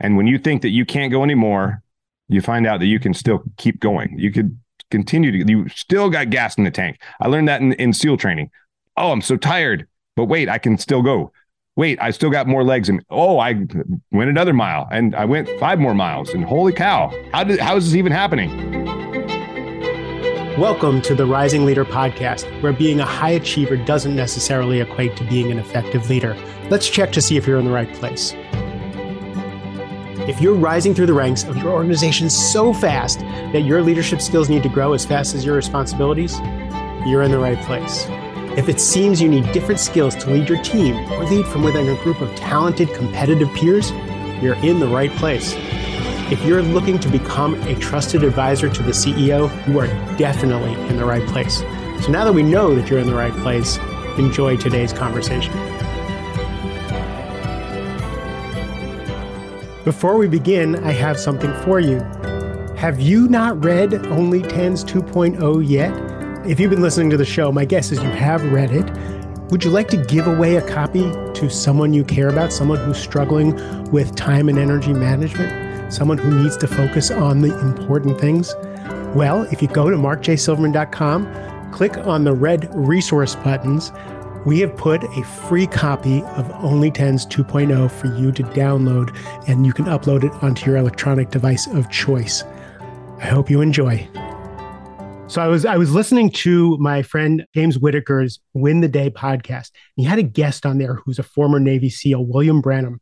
And when you think that you can't go anymore, you find out that you can still keep going. You could continue to, you still got gas in the tank. I learned that in, in SEAL training. Oh, I'm so tired, but wait, I can still go. Wait, I still got more legs. And oh, I went another mile and I went five more miles. And holy cow, how did, how is this even happening? Welcome to the Rising Leader podcast, where being a high achiever doesn't necessarily equate to being an effective leader. Let's check to see if you're in the right place. If you're rising through the ranks of your organization so fast that your leadership skills need to grow as fast as your responsibilities, you're in the right place. If it seems you need different skills to lead your team or lead from within a group of talented, competitive peers, you're in the right place. If you're looking to become a trusted advisor to the CEO, you are definitely in the right place. So now that we know that you're in the right place, enjoy today's conversation. Before we begin, I have something for you. Have you not read Only Tens 2.0 yet? If you've been listening to the show, my guess is you have read it. Would you like to give away a copy to someone you care about, someone who's struggling with time and energy management? someone who needs to focus on the important things? Well, if you go to markjsilverman.com, click on the red resource buttons, we have put a free copy of Only Tens 2.0 for you to download, and you can upload it onto your electronic device of choice. I hope you enjoy. So I was I was listening to my friend James Whitaker's Win the Day podcast. He had a guest on there who's a former Navy SEAL, William Branum.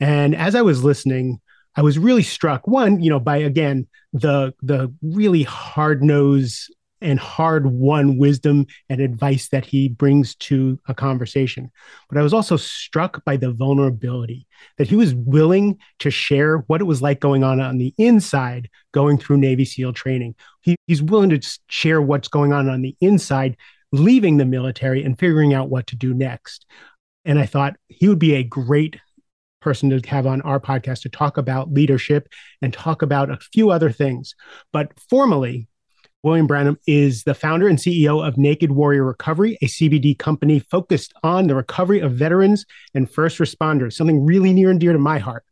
And as I was listening, I was really struck one, you know, by again the the really hard nose and hard won wisdom and advice that he brings to a conversation. But I was also struck by the vulnerability that he was willing to share what it was like going on on the inside, going through Navy SEAL training. He, he's willing to share what's going on on the inside, leaving the military and figuring out what to do next. And I thought he would be a great person to have on our podcast to talk about leadership and talk about a few other things. But formally, William Branum is the founder and CEO of Naked Warrior Recovery, a CBD company focused on the recovery of veterans and first responders, something really near and dear to my heart.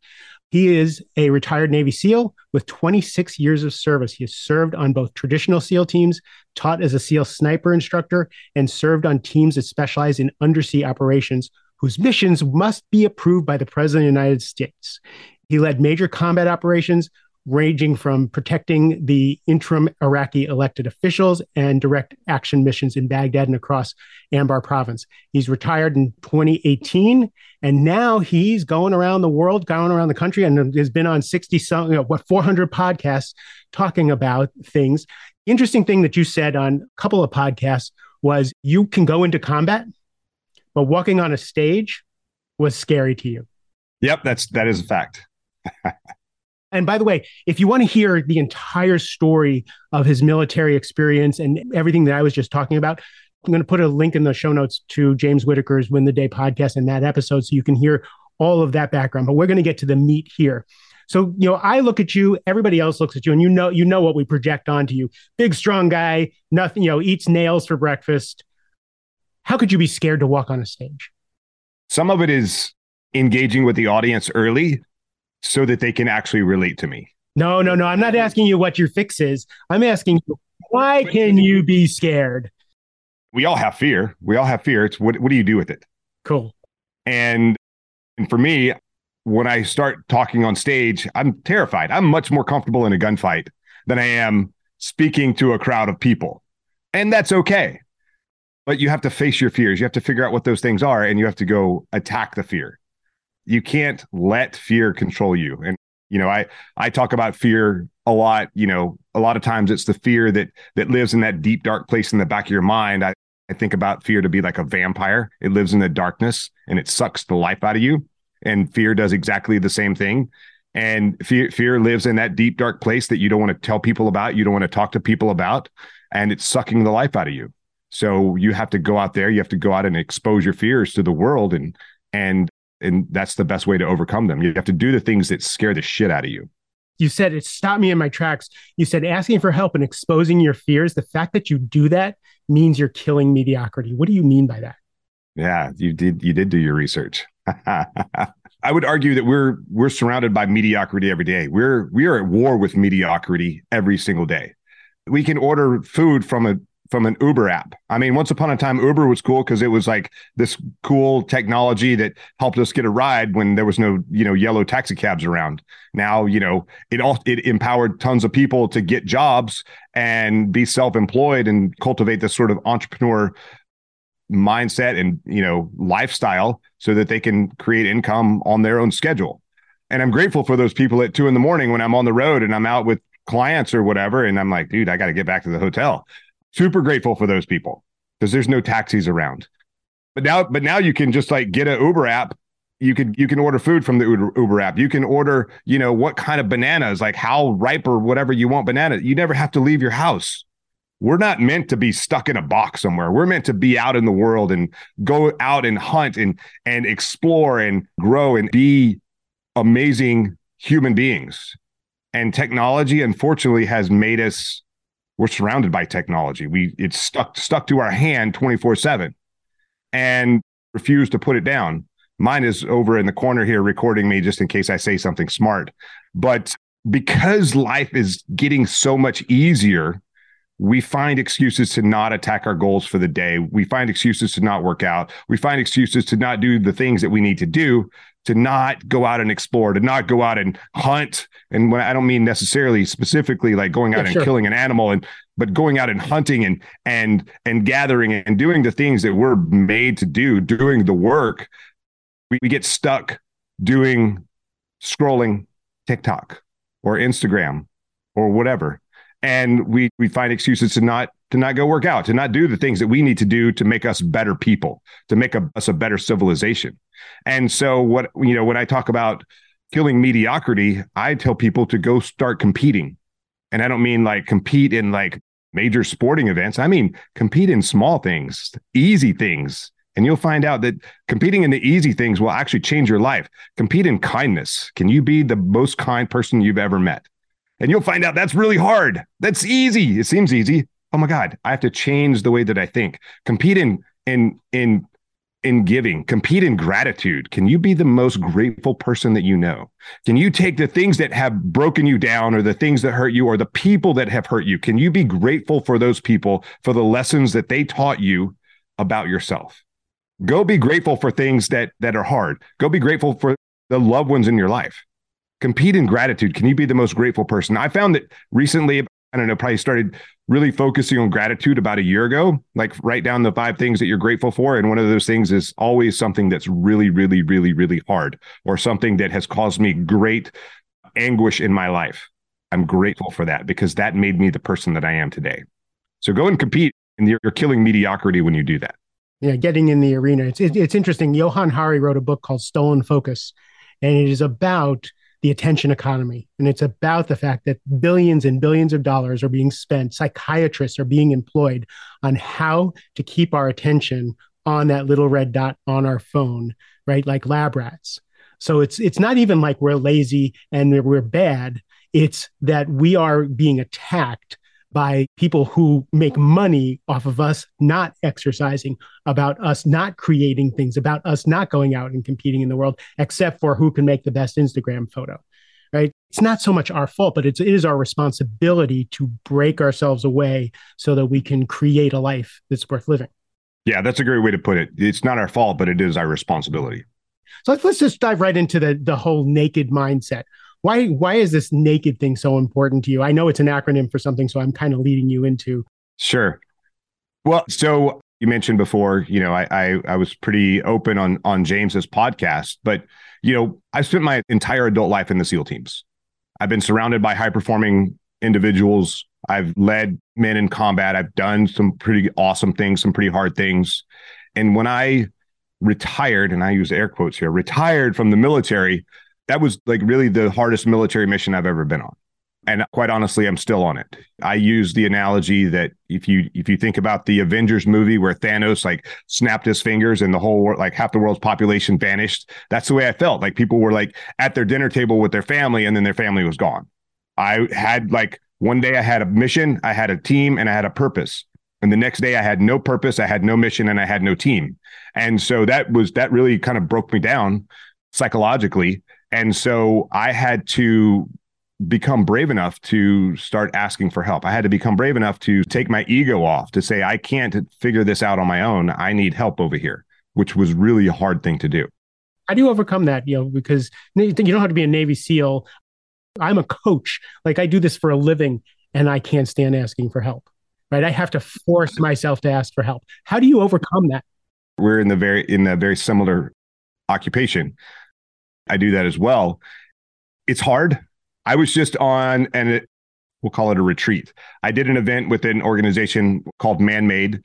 He is a retired Navy SEAL with 26 years of service. He has served on both traditional SEAL teams, taught as a SEAL sniper instructor, and served on teams that specialize in undersea operations whose missions must be approved by the President of the United States. He led major combat operations ranging from protecting the interim Iraqi elected officials and direct action missions in Baghdad and across Anbar province. He's retired in 2018, and now he's going around the world, going around the country, and has been on 60 some, you know, what 400 podcasts talking about things. Interesting thing that you said on a couple of podcasts was you can go into combat but walking on a stage was scary to you. Yep, that's that is a fact. and by the way, if you want to hear the entire story of his military experience and everything that I was just talking about, I'm going to put a link in the show notes to James Whitaker's Win the Day podcast and that episode so you can hear all of that background. But we're going to get to the meat here. So, you know, I look at you, everybody else looks at you, and you know, you know what we project onto you. Big, strong guy, nothing, you know, eats nails for breakfast, how could you be scared to walk on a stage? Some of it is engaging with the audience early so that they can actually relate to me. No, no, no. I'm not asking you what your fix is. I'm asking you, why can you be scared? We all have fear. We all have fear. It's what, what do you do with it? Cool. And, and for me, when I start talking on stage, I'm terrified. I'm much more comfortable in a gunfight than I am speaking to a crowd of people. And that's okay but you have to face your fears. You have to figure out what those things are and you have to go attack the fear. You can't let fear control you. And you know, I I talk about fear a lot, you know, a lot of times it's the fear that that lives in that deep dark place in the back of your mind. I I think about fear to be like a vampire. It lives in the darkness and it sucks the life out of you. And fear does exactly the same thing. And fear fear lives in that deep dark place that you don't want to tell people about, you don't want to talk to people about, and it's sucking the life out of you. So you have to go out there, you have to go out and expose your fears to the world and and and that's the best way to overcome them. You have to do the things that scare the shit out of you. You said it stopped me in my tracks. You said asking for help and exposing your fears. The fact that you do that means you're killing mediocrity. What do you mean by that? Yeah, you did you did do your research. I would argue that we're we're surrounded by mediocrity every day. We're we are at war with mediocrity every single day. We can order food from a from an Uber app. I mean, once upon a time, Uber was cool because it was like this cool technology that helped us get a ride when there was no, you know, yellow taxi cabs around. Now, you know, it all it empowered tons of people to get jobs and be self-employed and cultivate this sort of entrepreneur mindset and you know lifestyle so that they can create income on their own schedule and i'm grateful for those people at two in the morning when i'm on the road and i'm out with clients or whatever and i'm like dude i got to get back to the hotel super grateful for those people because there's no taxis around. But now but now you can just like get an uber app. You can you can order food from the uber, uber app. You can order you know what kind of bananas like how ripe or whatever you want banana. You never have to leave your house. We're not meant to be stuck in a box somewhere. We're meant to be out in the world and go out and hunt and and explore and grow and be amazing human beings. And technology, unfortunately, has made us we're surrounded by technology. We it's stuck stuck to our hand 24-7 and refuse to put it down. Mine is over in the corner here recording me just in case I say something smart. But because life is getting so much easier we find excuses to not attack our goals for the day. We find excuses to not work out. We find excuses to not do the things that we need to do, to not go out and explore, to not go out and hunt. And when I don't mean necessarily specifically like going out yeah, and sure. killing an animal and but going out and hunting and and and gathering and doing the things that we're made to do, doing the work. We, we get stuck doing scrolling TikTok or Instagram or whatever and we we find excuses to not to not go work out to not do the things that we need to do to make us better people to make a, us a better civilization. And so what you know when i talk about killing mediocrity i tell people to go start competing. And i don't mean like compete in like major sporting events. I mean compete in small things easy things. And you'll find out that competing in the easy things will actually change your life. Compete in kindness. Can you be the most kind person you've ever met and you'll find out that's really hard. That's easy. It seems easy. Oh my God, I have to change the way that I think. Compete in in in in giving, compete in gratitude. Can you be the most grateful person that you know? Can you take the things that have broken you down or the things that hurt you or the people that have hurt you? Can you be grateful for those people for the lessons that they taught you about yourself? Go be grateful for things that that are hard. Go be grateful for the loved ones in your life compete in gratitude. Can you be the most grateful person? I found that recently, I don't know, probably started really focusing on gratitude about a year ago. Like write down the five things that you're grateful for. And one of those things is always something that's really, really, really, really hard or something that has caused me great anguish in my life. I'm grateful for that because that made me the person that I am today. So go and compete and you're, you're killing mediocrity when you do that. Yeah, getting in the arena. It's, it, it's interesting. Johann Hari wrote a book called Stolen Focus, and it is about the attention economy. And it's about the fact that billions and billions of dollars are being spent, psychiatrists are being employed on how to keep our attention on that little red dot on our phone, right? Like lab rats. So it's it's not even like we're lazy and we're bad. It's that we are being attacked by people who make money off of us not exercising, about us not creating things, about us not going out and competing in the world, except for who can make the best Instagram photo. Right? It's not so much our fault, but it's, it is our responsibility to break ourselves away so that we can create a life that's worth living. Yeah, that's a great way to put it. It's not our fault, but it is our responsibility. So let's, let's just dive right into the the whole naked mindset why why is this naked thing so important to you? I know it's an acronym for something, so I'm kind of leading you into. Sure. Well, so you mentioned before, you know, I, I I, was pretty open on on James's podcast, but you know, I spent my entire adult life in the SEAL teams. I've been surrounded by high performing individuals. I've led men in combat. I've done some pretty awesome things, some pretty hard things. And when I retired, and I use air quotes here, retired from the military, that was like really the hardest military mission I've ever been on. And quite honestly, I'm still on it. I use the analogy that if you if you think about the Avengers movie where Thanos like snapped his fingers and the whole world, like half the world's population vanished, that's the way I felt. Like people were like at their dinner table with their family and then their family was gone. I had like one day I had a mission, I had a team, and I had a purpose. And the next day I had no purpose, I had no mission, and I had no team. And so that was that really kind of broke me down psychologically. And so I had to become brave enough to start asking for help. I had to become brave enough to take my ego off to say, I can't figure this out on my own. I need help over here, which was really a hard thing to do. How do you overcome that? You know, because you don't have to be a Navy SEAL. I'm a coach. Like I do this for a living and I can't stand asking for help. Right. I have to force myself to ask for help. How do you overcome that? We're in the very in a very similar occupation. I do that as well. It's hard I was just on, and it, we'll call it a retreat. I did an event with an organization called Man Made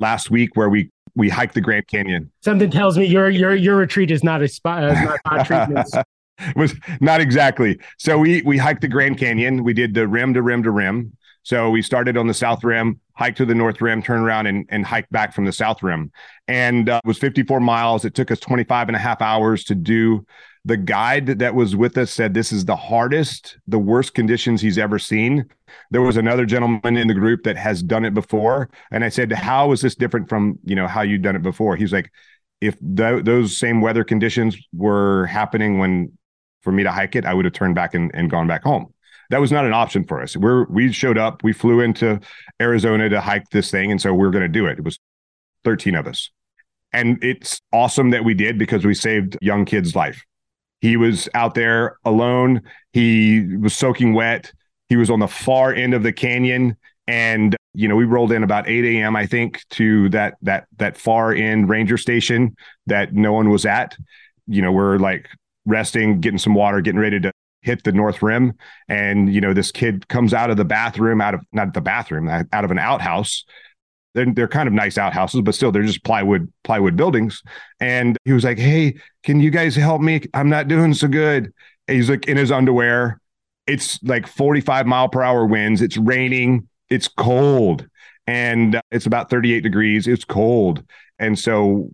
last week where we we hiked the Grand Canyon. Something tells me your your your retreat is not a spot, uh, not was not exactly. So we we hiked the Grand Canyon. We did the rim to rim to rim. So we started on the south rim, hiked to the north rim, turned around and, and hiked back from the south rim. And uh, it was 54 miles. It took us 25 and a half hours to do the guide that was with us said this is the hardest, the worst conditions he's ever seen. There was another gentleman in the group that has done it before, and I said, "How is this different from you know how you'd done it before?" He's like, "If th- those same weather conditions were happening when for me to hike it, I would have turned back and, and gone back home." That was not an option for us. We're we showed up, we flew into Arizona to hike this thing, and so we we're going to do it. It was 13 of us. And it's awesome that we did because we saved young kids' life he was out there alone. He was soaking wet. He was on the far end of the canyon. And, you know, we rolled in about 8 a.m., I think, to that that that far end ranger station that no one was at. You know, we're like resting, getting some water, getting ready to hit the north rim. And, you know, this kid comes out of the bathroom, out of not the bathroom, uh, out of an outhouse they're, they're kind of nice outhouses, but still they're just plywood plywood buildings. And he was like, "Hey, can you guys help me? I'm not doing so good." And he's like in his underwear. It's like 45 mile per hour winds. It's raining. It's cold, and uh, it's about 38 degrees. It's cold, and so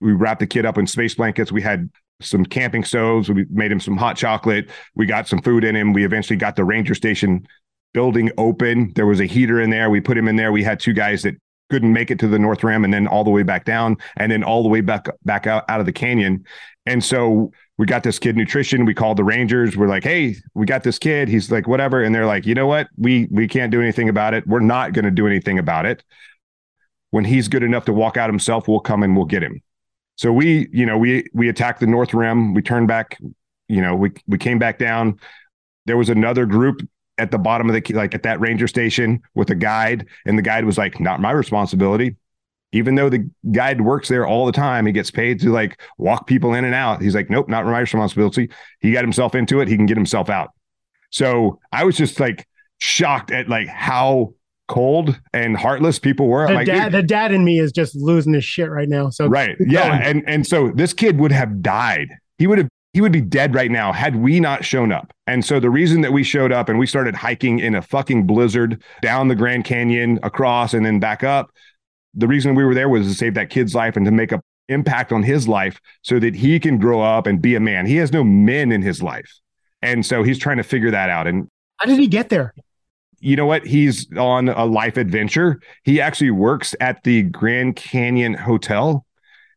we wrapped the kid up in space blankets. We had some camping stoves. We made him some hot chocolate. We got some food in him. We eventually got the ranger station building open. There was a heater in there. We put him in there. We had two guys that couldn't make it to the north rim and then all the way back down and then all the way back back out, out of the canyon and so we got this kid nutrition we called the rangers we're like hey we got this kid he's like whatever and they're like you know what we we can't do anything about it we're not going to do anything about it when he's good enough to walk out himself we'll come and we'll get him so we you know we we attacked the north rim. We turned back you know we we came back down. There was another group at the bottom of the like at that ranger station with a guide and the guide was like not my responsibility. Even though the guide works there all the time he gets paid to like walk people in and out. He's like nope not my responsibility. He got himself into it. He can get himself out. So i was just like shocked at like how cold and heartless people were. The, like, dad, the dad in me is just losing his shit right now. So right, yeah, and and so this kid would have died. He would have he would be dead right now had we not shown up. And so the reason that we showed up and we started hiking in a fucking blizzard down the Grand Canyon, across, and then back up, the reason we were there was to save that kid's life and to make an impact on his life so that he can grow up and be a man. He has no men in his life. And so he's trying to figure that out. And how did he get there? You know what? He's on a life adventure. He actually works at the Grand Canyon Hotel.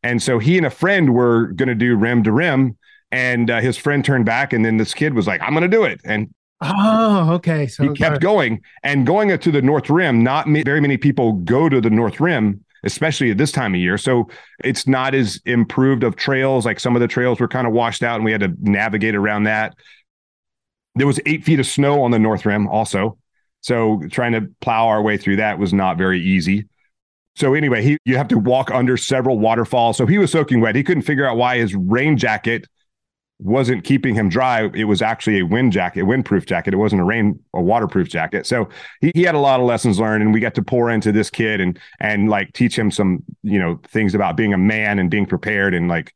And so he and a friend were going to do rim to rim and uh, his friend turned back, and then this kid was like, "I'm going to do it," and oh, okay. So he kept going and going to the North Rim. Not very many people go to the North Rim, especially at this time of year. So it's not as improved of trails. Like some of the trails were kind of washed out, and we had to navigate around that. There was eight feet of snow on the North Rim, also. So trying to plow our way through that was not very easy. So anyway, he you have to walk under several waterfalls. So he was soaking wet. He couldn't figure out why his rain jacket wasn't keeping him dry. It was actually a wind jacket, windproof jacket. It wasn't a rain, a waterproof jacket. So he, he had a lot of lessons learned, and we got to pour into this kid and and like teach him some you know things about being a man and being prepared and like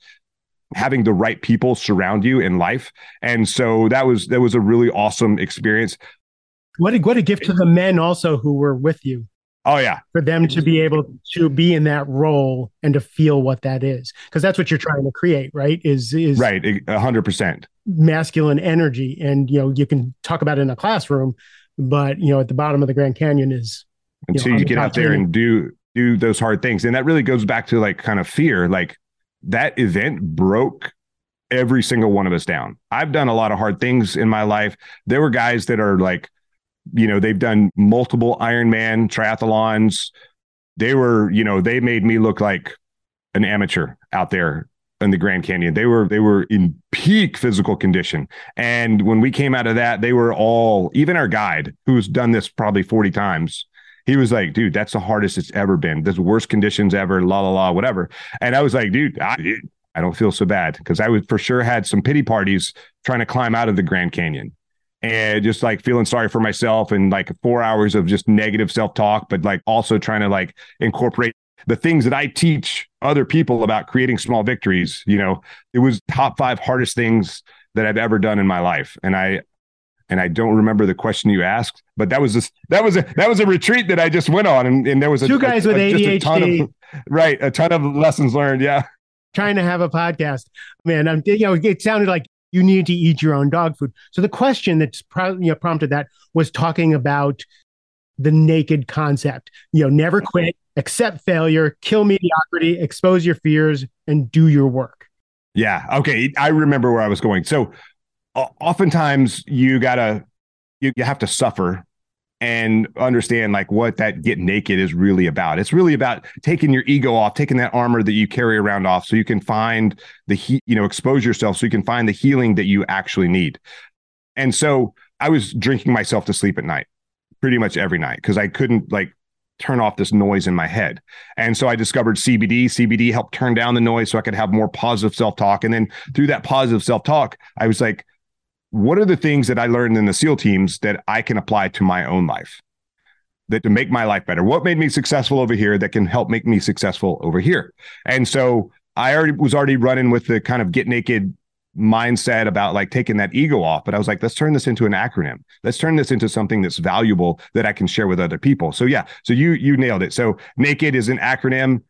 having the right people surround you in life. And so that was that was a really awesome experience. What a what a gift to the men also who were with you. Oh yeah. For them to be able to be in that role and to feel what that is. Because that's what you're trying to create, right? Is is right, hundred percent masculine energy. And you know, you can talk about it in a classroom, but you know, at the bottom of the Grand Canyon is until you, know, you get out there and do do those hard things. And that really goes back to like kind of fear. Like that event broke every single one of us down. I've done a lot of hard things in my life. There were guys that are like, you know, they've done multiple Ironman triathlons. They were, you know, they made me look like an amateur out there in the Grand Canyon. They were they were in peak physical condition. And when we came out of that, they were all even our guide who's done this probably 40 times. He was like, dude, that's the hardest it's ever been. The worst conditions ever, la la la, whatever. And I was like, dude, I, I don't feel so bad because I would for sure had some pity parties trying to climb out of the Grand Canyon and just like feeling sorry for myself and like four hours of just negative self talk, but like also trying to like incorporate the things that I teach other people about creating small victories. You know, it was top five hardest things that I've ever done in my life. And I, and I don't remember the question you asked, but that was this, that was a, that was a retreat that I just went on. And, and there was a, two guys a, with a, ADHD. A ton of, right. A ton of lessons learned. Yeah. Trying to have a podcast, man. I'm, you know, it sounded like you need to eat your own dog food. So the question that's pro- you know, prompted that was talking about the naked concept. You know, never quit, accept failure, kill mediocrity, expose your fears, and do your work. Yeah. Okay. I remember where I was going. So, uh, oftentimes you gotta you, you have to suffer and understand like what that get naked is really about. It's really about taking your ego off, taking that armor that you carry around off so you can find the heat, you know, expose yourself so you can find the healing that you actually need. And so I was drinking myself to sleep at night pretty much every night because I couldn't like turn off this noise in my head. And so I discovered CBD. CBD helped turn down the noise so I could have more positive self talk. And then through that positive self talk, I was like, what are the things that I learned in the SEAL teams that I can apply to my own life? That to make my life better. What made me successful over here that can help make me successful over here? And so I already was already running with the kind of get naked mindset about like taking that ego off. But I was like, let's turn this into an acronym. Let's turn this into something that's valuable that I can share with other people. So yeah, so you you nailed it. So naked is an acronym.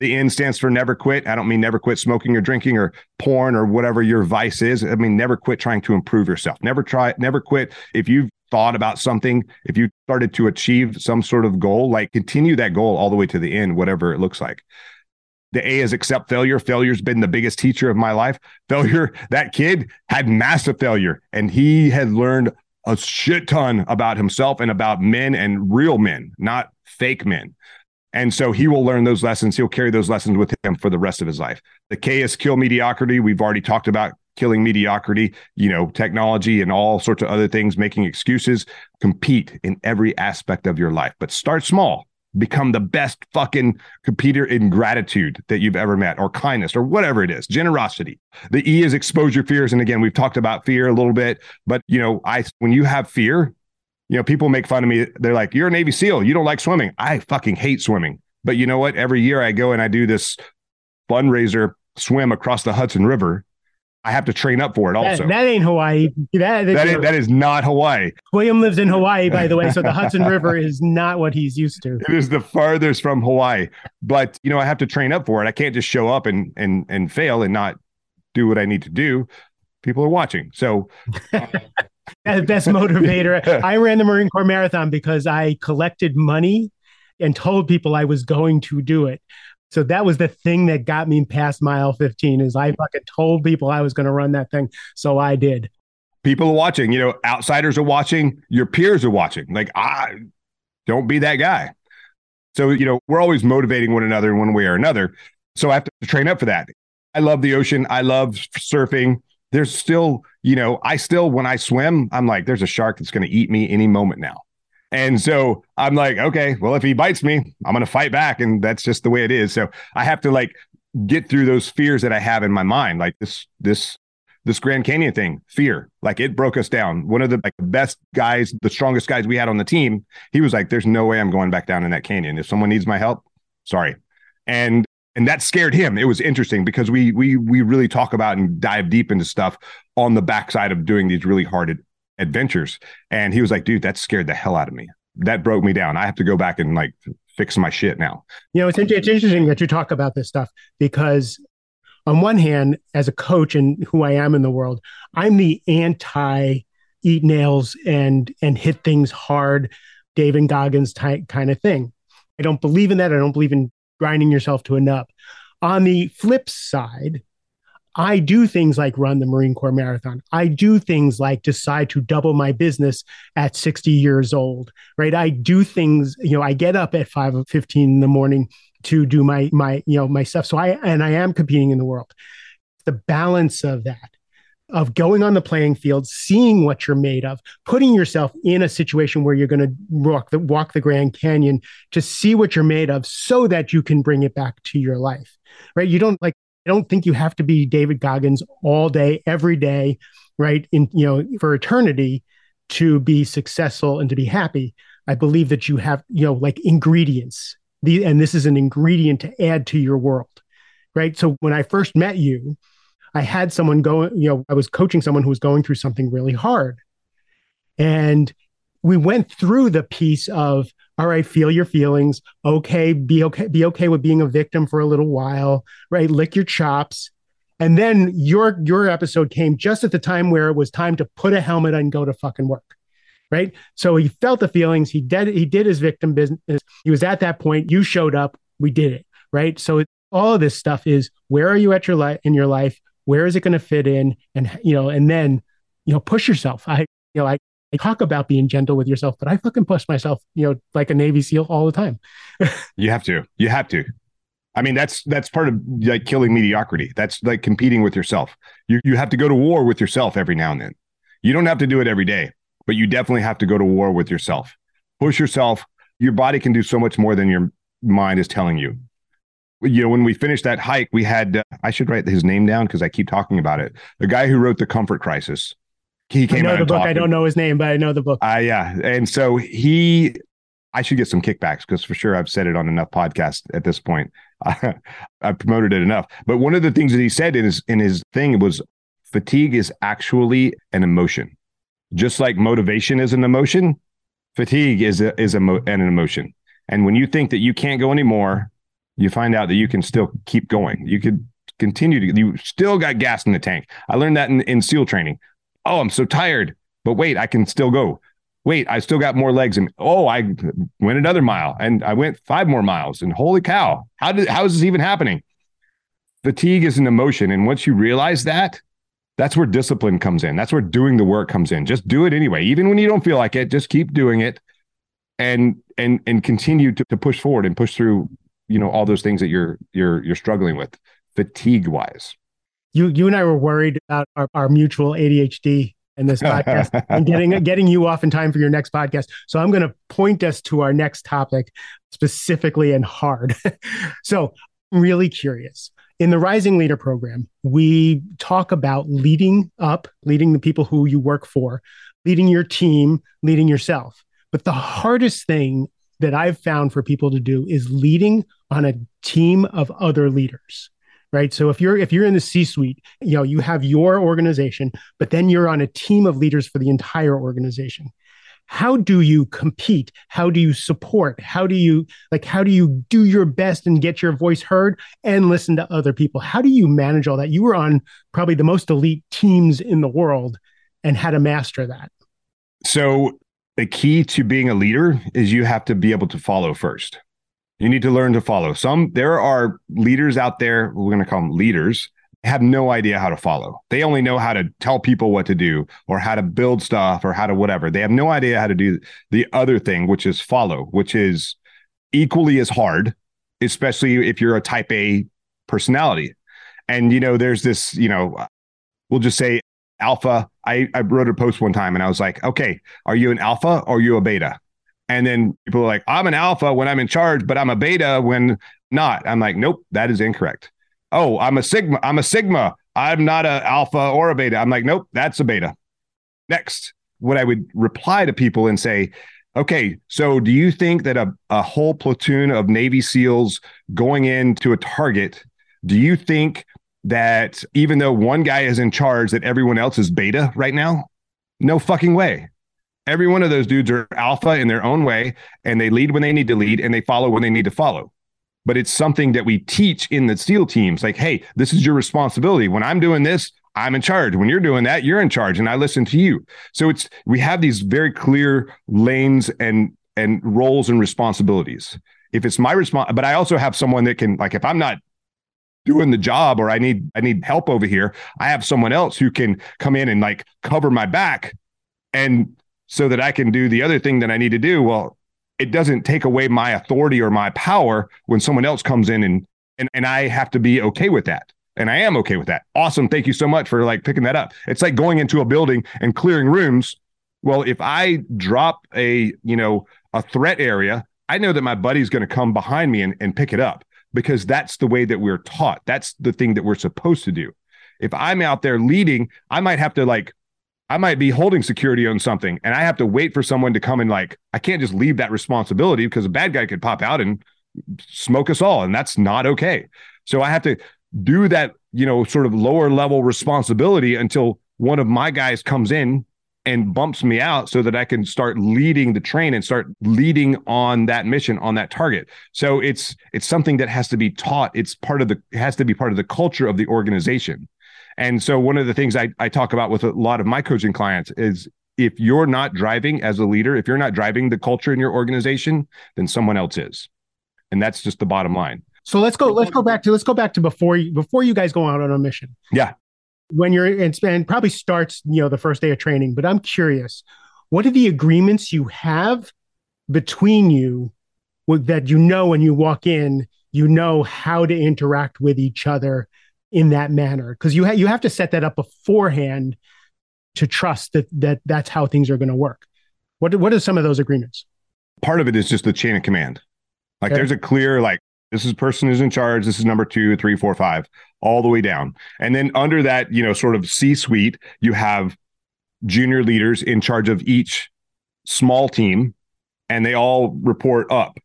The N stands for never quit. I don't mean never quit smoking or drinking or porn or whatever your vice is. I mean never quit trying to improve yourself. Never try, never quit. If you've thought about something, if you started to achieve some sort of goal, like continue that goal all the way to the end, whatever it looks like. The A is accept failure. Failure's been the biggest teacher of my life. Failure, that kid had massive failure and he had learned a shit ton about himself and about men and real men, not fake men. And so he will learn those lessons. He'll carry those lessons with him for the rest of his life. The K is kill mediocrity. We've already talked about killing mediocrity, you know, technology and all sorts of other things, making excuses. Compete in every aspect of your life, but start small. Become the best fucking competitor in gratitude that you've ever met, or kindness, or whatever it is. Generosity. The E is expose your fears. And again, we've talked about fear a little bit, but you know, I when you have fear, you know, people make fun of me. They're like, "You're a Navy SEAL. You don't like swimming." I fucking hate swimming. But you know what? Every year I go and I do this fundraiser swim across the Hudson River. I have to train up for it also. That, that ain't Hawaii. That, that, is, that is not Hawaii. William lives in Hawaii, by the way. So the Hudson River is not what he's used to. It is the farthest from Hawaii. But, you know, I have to train up for it. I can't just show up and, and, and fail and not do what I need to do. People are watching. So. the best motivator. I ran the Marine Corps Marathon because I collected money and told people I was going to do it. So that was the thing that got me past mile 15 is I fucking told people I was going to run that thing. So I did. People are watching, you know, outsiders are watching, your peers are watching. Like, I don't be that guy. So, you know, we're always motivating one another in one way or another. So I have to train up for that. I love the ocean. I love surfing. There's still, you know, I still, when I swim, I'm like, there's a shark that's going to eat me any moment now. And so I'm like, okay, well, if he bites me, I'm going to fight back. And that's just the way it is. So I have to like get through those fears that I have in my mind, like this, this, this Grand Canyon thing, fear, like it broke us down. One of the like best guys, the strongest guys we had on the team, he was like, "There's no way I'm going back down in that canyon. If someone needs my help, sorry." And and that scared him. It was interesting because we we we really talk about and dive deep into stuff on the backside of doing these really hard adventures. And he was like, dude, that scared the hell out of me. That broke me down. I have to go back and like fix my shit now. You know, it's, it's interesting that you talk about this stuff because on one hand, as a coach and who I am in the world, I'm the anti eat nails and and hit things hard, David Goggins type kind of thing. I don't believe in that. I don't believe in grinding yourself to a nub. On the flip side, I do things like run the Marine Corps Marathon. I do things like decide to double my business at 60 years old, right? I do things, you know, I get up at 5 or 15 in the morning to do my my you know my stuff. So I and I am competing in the world. The balance of that of going on the playing field, seeing what you're made of, putting yourself in a situation where you're going to walk the walk the Grand Canyon to see what you're made of so that you can bring it back to your life. Right? You don't like I don't think you have to be David Goggins all day, every day, right? In you know, for eternity to be successful and to be happy. I believe that you have, you know, like ingredients. The, and this is an ingredient to add to your world. Right. So when I first met you, I had someone go, you know, I was coaching someone who was going through something really hard. And we went through the piece of all right feel your feelings. Okay be okay be okay with being a victim for a little while right? Lick your chops. And then your your episode came just at the time where it was time to put a helmet and go to fucking work right? So he felt the feelings. He did he did his victim business. He was at that point. You showed up. We did it right? So all of this stuff is where are you at your life in your life where is it going to fit in and you know and then you know push yourself i you know i I talk about being gentle with yourself, but I fucking push myself, you know, like a Navy SEAL all the time. you have to. You have to. I mean, that's that's part of like killing mediocrity. That's like competing with yourself. You you have to go to war with yourself every now and then. You don't have to do it every day, but you definitely have to go to war with yourself. Push yourself. Your body can do so much more than your mind is telling you. You know, when we finished that hike, we had uh, I should write his name down because I keep talking about it. The guy who wrote the Comfort Crisis he came I know the book. I don't know his name, but I know the book. Uh, yeah. And so he, I should get some kickbacks because for sure I've said it on enough podcasts at this point. I've promoted it enough. But one of the things that he said in his in his thing was fatigue is actually an emotion, just like motivation is an emotion. Fatigue is a, is a an emotion, and when you think that you can't go anymore, you find out that you can still keep going. You could continue to you still got gas in the tank. I learned that in, in SEAL training oh, I'm so tired, but wait, I can still go. Wait, I still got more legs. And oh, I went another mile and I went five more miles. And holy cow, how did how is this even happening? Fatigue is an emotion. And once you realize that, that's where discipline comes in. That's where doing the work comes in. Just do it anyway. Even when you don't feel like it, just keep doing it and and and continue to, to push forward and push through, you know, all those things that you're you're you're struggling with fatigue wise you you and I were worried about our, our mutual ADHD in this podcast and getting getting you off in time for your next podcast. So I'm going to point us to our next topic specifically and hard. so I'm really curious. In the Rising Leader program, we talk about leading up, leading the people who you work for, leading your team, leading yourself. But the hardest thing that I've found for people to do is leading on a team of other leaders right? So if you're if you're in the c suite you know you have your organization but then you're on a team of leaders for the entire organization. How do you compete? How do you support? How do you like how do you do your best and get your voice heard and listen to other people? How do you manage all that? You were on probably the most elite teams in the world and how to master that. So the key to being a leader is you have to be able to follow first you need to learn to follow. Some there are leaders out there, we're going to call them leaders, have no idea how to follow. They only know how to tell people what to do or how to build stuff or how to whatever. They have no idea how to do the other thing, which is follow, which is equally as hard, especially if you're a type A personality. And you know, there's this, you know, we'll just say alpha. I, I wrote a post one time and I was like, okay, are you an alpha or are you a beta? And then people are like, I'm an alpha when I'm in charge, but I'm a beta when not. I'm like, nope, that is incorrect. Oh, I'm a sigma. I'm a sigma. I'm not an alpha or a beta. I'm like, nope, that's a beta. Next, what I would reply to people and say, okay, so do you think that a, a whole platoon of Navy SEALs going into a target, do you think that even though one guy is in charge, that everyone else is beta right now? No fucking way. Every one of those dudes are alpha in their own way, and they lead when they need to lead and they follow when they need to follow. But it's something that we teach in the SEAL teams like, hey, this is your responsibility. When I'm doing this, I'm in charge. When you're doing that, you're in charge, and I listen to you. So it's we have these very clear lanes and and roles and responsibilities. If it's my response, but I also have someone that can like if I'm not doing the job or I need I need help over here, I have someone else who can come in and like cover my back and so that I can do the other thing that I need to do. Well, it doesn't take away my authority or my power when someone else comes in and and, and I have to be okay with that. And I am okay with that. Awesome. Thank you so much for like picking that up. It's like going into a building and clearing rooms. Well, if I drop a, you know, a threat area, I know that my buddy's going to come behind me and, and pick it up because that's the way that we're taught. That's the thing that we're supposed to do. If I'm out there leading, I might have to like, I might be holding security on something and I have to wait for someone to come and like, I can't just leave that responsibility because a bad guy could pop out and smoke us all. And that's not okay. So I have to do that, you know, sort of lower level responsibility until one of my guys comes in and bumps me out so that I can start leading the train and start leading on that mission on that target. So it's it's something that has to be taught. It's part of the it has to be part of the culture of the organization. And so one of the things I, I talk about with a lot of my coaching clients is if you're not driving as a leader, if you're not driving the culture in your organization, then someone else is. And that's just the bottom line. So let's go. Let's go back to let's go back to before you before you guys go out on a mission. Yeah when you're and, and probably starts you know the first day of training but i'm curious what are the agreements you have between you with, that you know when you walk in you know how to interact with each other in that manner? Because you, ha- you have to set that up beforehand to trust that, that that's how things are going to work. What, what are some of those agreements? Part of it is just the chain of command. Like okay. there's a clear like this is person who's in charge. This is number two three four five all the way down. And then under that you know sort of c suite you have junior leaders in charge of each small team and they all report up.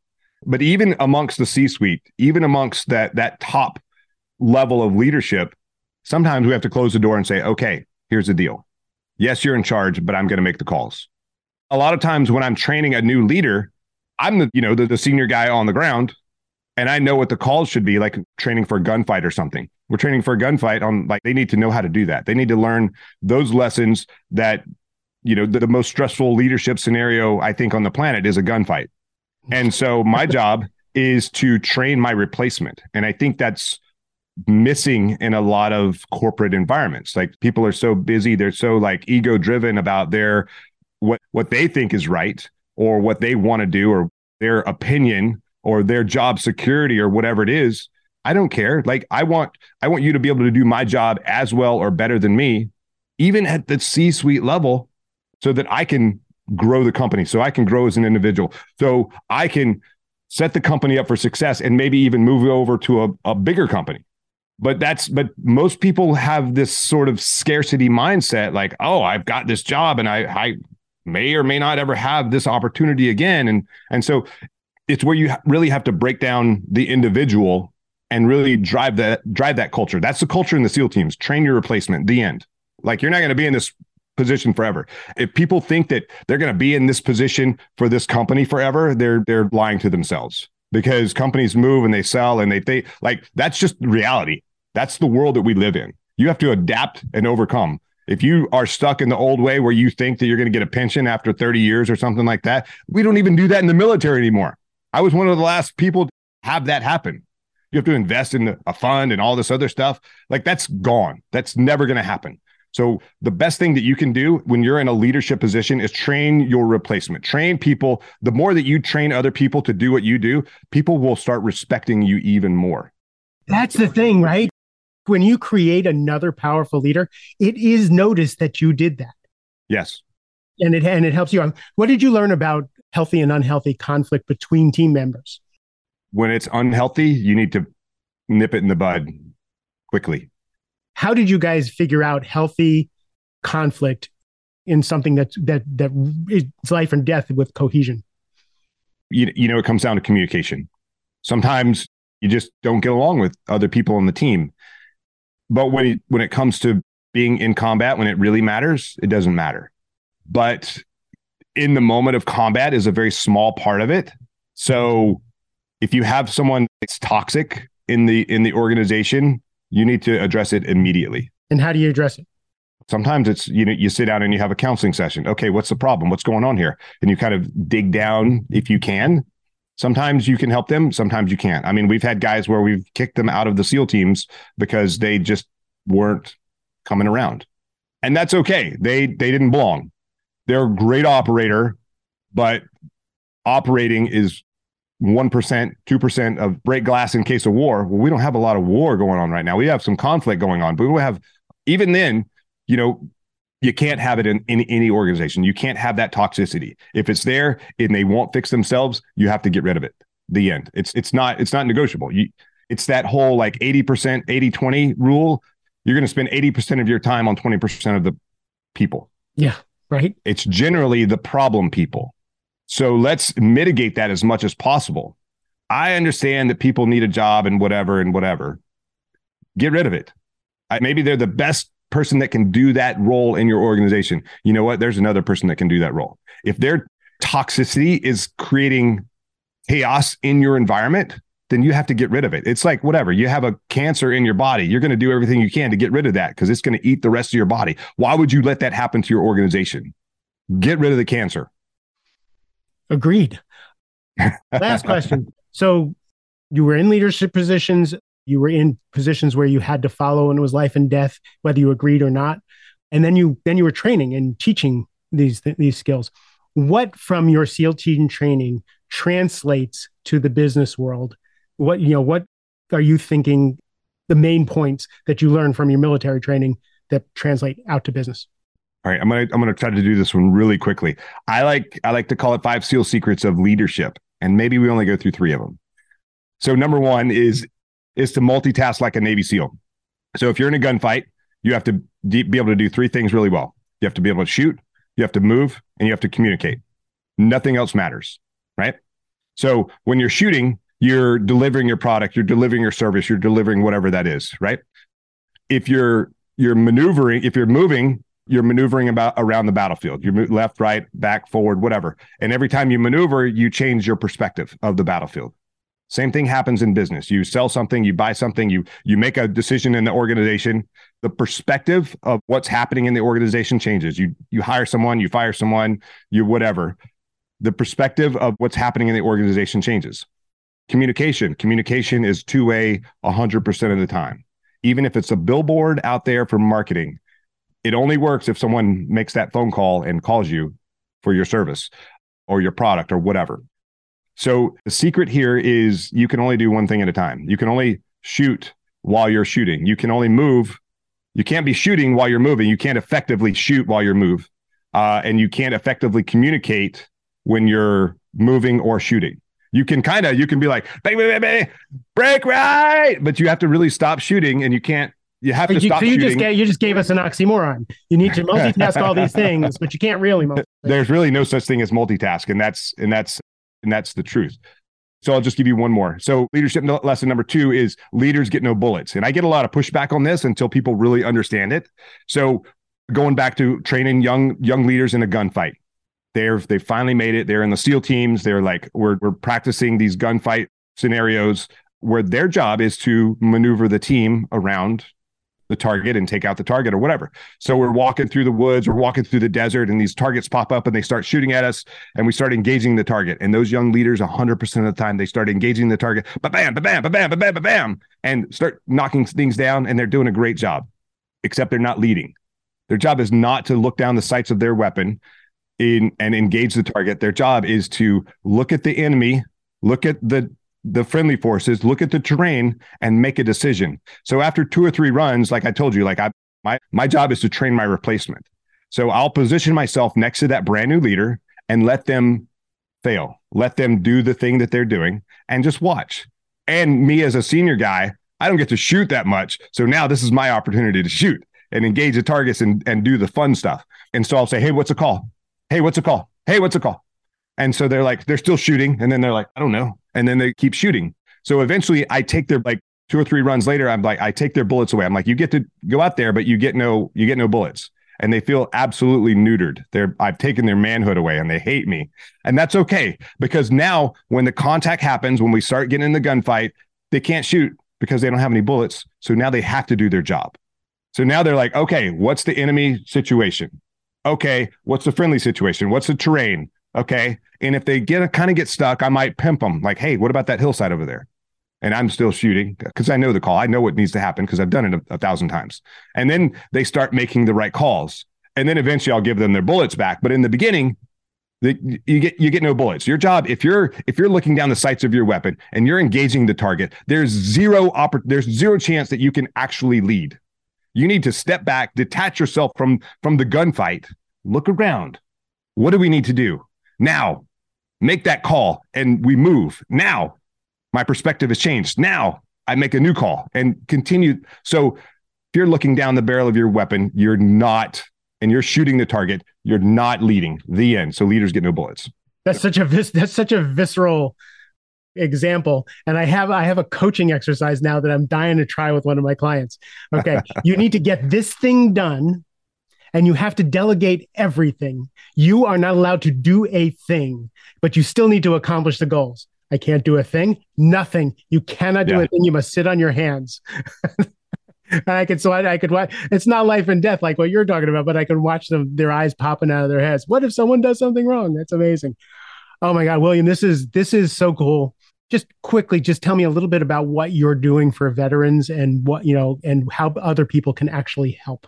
But even amongst the c suite even amongst that that top level of leadership sometimes we have to close the door and say okay here's the deal. Yes you're in charge but i'm going to make the calls. A lot of times when i'm training a new leader i'm the you know the, the senior guy on the ground and I know what the calls should be, like training for a gunfight or something. We're training for a gunfight on like they need to know how to do that. They need to learn those lessons that, you know, the, the most stressful leadership scenario I think on the planet is a gunfight. And so my job is to train my replacement. And I think that's missing in a lot of corporate environments. Like people are so busy, they're so like ego driven about their what what they think is right or what they want to do or their opinion or their job security or whatever it is i don't care. Like i want i want you to be able to do my job as well or better than me even at the c suite level so that i can grow the company so i can grow as an individual so i can set the company up for success and maybe even move over to a, a bigger company. But that's but most people have this sort of scarcity mindset like oh i've got this job and i i may or may not ever have this opportunity again. And and so it's where you really have to break down the individual and really drive that drive that culture. That's the culture in the SEAL teams. Train your replacement. The end. Like you're not going to be in this position forever. If people think that they're going to be in this position for this company forever, they're they're lying to themselves because companies move and they sell and they they like that's just reality. That's the world that we live in. You have to adapt and overcome. If you are stuck in the old way where you think that you're going to get a pension after 30 years or something like that, we don't even do that in the military anymore. I was one of the last people to have that happen. You have to invest in a fund and all this other stuff. Like that's gone. That's never going to happen. So the best thing that you can do when you're in a leadership position is train your replacement. Train people. The more that you train other people to do what you do, people will start respecting you even more. That's the thing, right? When you create another powerful leader, it is noticed that you did that. Yes. And it and it helps you. Out. What did you learn about healthy and unhealthy conflict between team members? When it's unhealthy, you need to nip it in the bud quickly. How did you guys figure out healthy conflict in something that that that is life and death with cohesion? You, you know, it comes down to communication. Sometimes you just don't get along with other people on the team. But when it, when it comes to being in combat, when it really matters, it doesn't matter. But in the moment of combat is a very small part of it. So if you have someone that's toxic in the in the organization, you need to address it immediately. And how do you address it? Sometimes it's you know you sit down and you have a counseling session. Okay, what's the problem? What's going on here? And you kind of dig down if you can Sometimes you can help them, sometimes you can't. I mean, we've had guys where we've kicked them out of the SEAL teams because they just weren't coming around. And that's okay. They they didn't belong. They're a great operator, but operating is 1%, 2% of break glass in case of war. Well, we don't have a lot of war going on right now. We have some conflict going on, but we have, even then, you know, you can't have it in, in any organization. You can't have that toxicity. If it's there and they won't fix themselves, you have to get rid of it. The end. It's it's not it's not negotiable. You it's that whole like 80%, 80-20 rule. You're going to spend 80% of your time on 20% of the people. Yeah, right. It's generally the problem people. So let's mitigate that as much as possible. I understand that people need a job and whatever and whatever. Get rid of it. I, maybe they're the best person that can do that role in your organization. You know what? There's another person that can do that role. If their toxicity is creating chaos in your environment, then you have to get rid of it. It's like whatever. You have a cancer in your body. You're going to do everything you can to get rid of that because it's going to eat the rest of your body. Why would you let that happen to your organization? Get rid of the cancer. Agreed. Last question. So you were in leadership positions, you were in positions where you had to follow and it was life and death, whether you agreed or not. And then you then you were training and teaching these these skills. What from your SEAL team training translates to the business world? What you know, what are you thinking the main points that you learned from your military training that translate out to business? All right, I'm gonna I'm gonna try to do this one really quickly. I like I like to call it five SEAL secrets of leadership, and maybe we only go through three of them. So number one is is to multitask like a Navy SEAL. So if you're in a gunfight, you have to be able to do three things really well. You have to be able to shoot, you have to move, and you have to communicate. Nothing else matters, right? So when you're shooting, you're delivering your product, you're delivering your service, you're delivering whatever that is, right? If you're you're maneuvering, if you're moving, you're maneuvering about around the battlefield. You're left, right, back, forward, whatever. And every time you maneuver, you change your perspective of the battlefield. Same thing happens in business. You sell something, you buy something, you you make a decision in the organization. The perspective of what's happening in the organization changes. You you hire someone, you fire someone, you whatever. The perspective of what's happening in the organization changes. Communication. Communication is two way 100% of the time. Even if it's a billboard out there for marketing, it only works if someone makes that phone call and calls you for your service or your product or whatever. So the secret here is you can only do one thing at a time. You can only shoot while you're shooting. You can only move. You can't be shooting while you're moving. You can't effectively shoot while you're move, uh, and you can't effectively communicate when you're moving or shooting. You can kind of you can be like bang, bang, bang, bang, break right, but you have to really stop shooting, and you can't you have to you, stop so you shooting. just gave, you just gave us an oxymoron. You need to multitask all these things, but you can't really multitask. There's really no such thing as multitask, and that's and that's and that's the truth. So I'll just give you one more. So leadership lesson number two is leaders get no bullets, and I get a lot of pushback on this until people really understand it. So going back to training young young leaders in a gunfight, they're they finally made it. They're in the SEAL teams. They're like we're we're practicing these gunfight scenarios where their job is to maneuver the team around the target and take out the target or whatever. So we're walking through the woods, we're walking through the desert, and these targets pop up and they start shooting at us, and we start engaging the target. And those young leaders, 100% of the time, they start engaging the target, ba bam, ba bam, ba bam, ba bam, ba bam, and start knocking things down, and they're doing a great job, except they're not leading. Their job is not to look down the sights of their weapon in and engage the target. Their job is to look at the enemy, look at the the friendly forces, look at the terrain and make a decision. So after two or three runs, like I told you, like I my my job is to train my replacement. So I'll position myself next to that brand new leader and let them fail. Let them do the thing that they're doing and just watch. And me as a senior guy, I don't get to shoot that much. So now this is my opportunity to shoot and engage the targets and, and do the fun stuff. And so I'll say, Hey, what's a call? Hey, what's a call? Hey, what's a call? And so they're like, they're still shooting. And then they're like, I don't know and then they keep shooting. So eventually I take their like two or three runs later, I'm like, I take their bullets away. I'm like, you get to go out there, but you get no, you get no bullets. And they feel absolutely neutered. They're I've taken their manhood away and they hate me. And that's okay. Because now when the contact happens, when we start getting in the gunfight, they can't shoot because they don't have any bullets. So now they have to do their job. So now they're like, okay, what's the enemy situation? Okay, what's the friendly situation? What's the terrain? Okay. And if they get a kind of get stuck, I might pimp them like, hey, what about that hillside over there? And I'm still shooting because I know the call. I know what needs to happen because I've done it a, a thousand times. And then they start making the right calls. And then eventually I'll give them their bullets back. But in the beginning, the, you get you get no bullets. Your job, if you're if you're looking down the sights of your weapon and you're engaging the target, there's zero oppor- there's zero chance that you can actually lead. You need to step back, detach yourself from from the gunfight, look around. What do we need to do now? Make that call and we move. Now, my perspective has changed. Now I make a new call and continue. So if you're looking down the barrel of your weapon, you're not and you're shooting the target, you're not leading. The end. So leaders get no bullets. That's such a vis- that's such a visceral example and i have i have a coaching exercise now that i'm dying to try with one of my clients okay you need to get this thing done and you have to delegate everything you are not allowed to do a thing but you still need to accomplish the goals i can't do a thing nothing you cannot do Yeah. a thing you must sit on your hands and I could so I, I could watch. It's not life and death like what you're talking about, but I can watch them their eyes popping out of their heads. What if someone does something wrong? That's amazing. Oh my God, William, this is this is so cool. Just quickly, just tell me a little bit about what you're doing for veterans and what you know and how other people can actually help.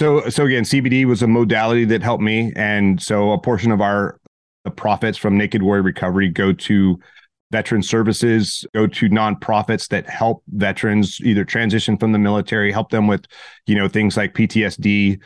So so again, CBD was a modality that helped me, and so a portion of our profits from Naked Warrior Recovery go to veteran services, go to nonprofits that help veterans either transition from the military, help them with, you know, things like PTSD.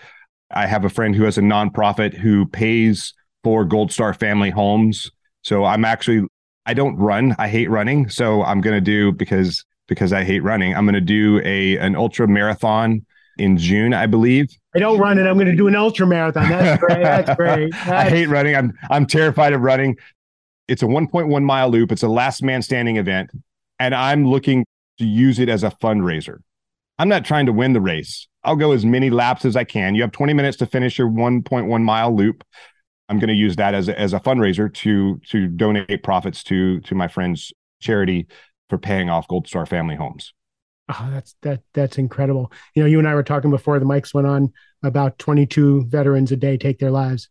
I have a friend who has a nonprofit who pays for Gold Star Family Homes. So I'm actually I don't run. I hate running. So I'm going to do because because I hate running. I'm going to do a an ultra marathon in June, I believe. I don't run and I'm going to do an ultra marathon. That's great. That's great. I hate running. I'm I'm terrified of running. It's a 1.1 mile loop. It's a last man standing event, and I'm looking to use it as a fundraiser. I'm not trying to win the race. I'll go as many laps as I can. You have 20 minutes to finish your 1.1 mile loop. I'm going to use that as a, as a fundraiser to to donate profits to to my friend's charity for paying off Gold Star Family Homes. Oh, that's that that's incredible. You know, you and I were talking before the mics went on about 22 veterans a day take their lives,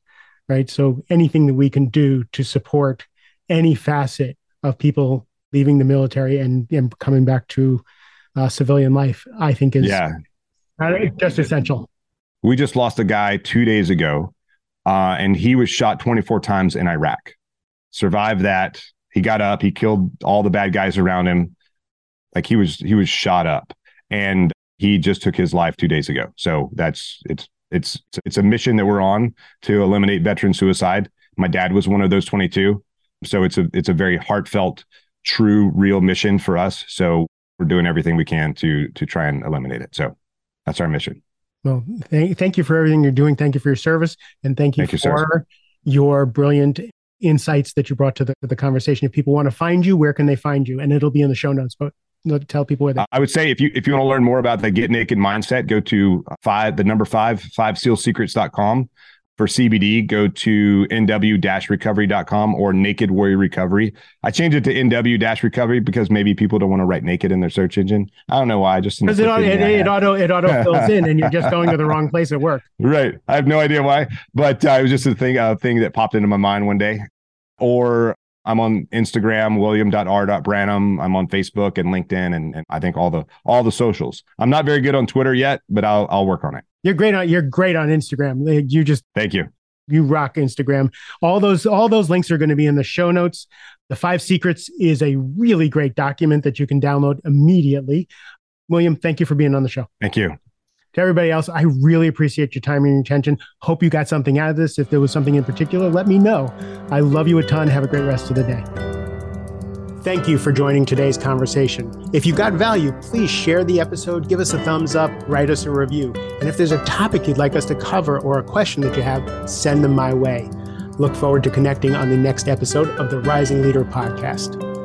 right? So anything that we can do to support any facet of people leaving the military and, and coming back to uh, civilian life, I think is Yeah, just essential. we just lost a guy two days ago, uh, and he was shot 24 times in Iraq. Survived that. He got up. He killed all the bad guys around him. Like he was, he was shot up, and he just took his life two days ago. So that's it's it's it's a mission that we're on to eliminate veteran suicide. My dad was one of those 22, so it's a it's a very heartfelt, true, real mission for us. So we're doing everything we can to to try and eliminate it. So that's our mission. Well, thank, thank you for everything you're doing. Thank you for your service. And thank you Thank for your brilliant insights that you brought to the, the conversation. If people want to find you, where can they find you? And it'll be in the show notes, but tell people where they I would say if you if you want to learn more about the get naked mindset, go to five the number five five sealsecrets.com. For CBD, go to nw-recovery.com or Naked Warrior Recovery. I changed it to nw-recovery because maybe people don't want to write naked in their search engine. I don't know why. Just because it, auto, it, I it auto it auto fills in and you're just going to the wrong place at work. Right. I have no idea why, but uh, it was just a thing, a thing that popped into my mind one day. Or I'm on Instagram, william.r.branum. I'm on Facebook and LinkedIn, and, and I think all the all the socials. I'm not very good on Twitter yet, but I'll I'll work on it. You're great on you're great on Instagram. Like, You just Thank you. you rock Instagram. All those all those links are going to be in the show notes. The Five Secrets is a really great document that you can download immediately. William, thank you for being on the show. Thank you. To everybody else, I really appreciate your time and your attention. Hope you got something out of this. If there was something in particular, let me know. I love you a ton. Have a great rest of the day. Thank you for joining today's conversation. If you got value, please share the episode, give us a thumbs up, write us a review. And if there's a topic you'd like us to cover or a question that you have, send them my way. Look forward to connecting on the next episode of the Rising Leader podcast.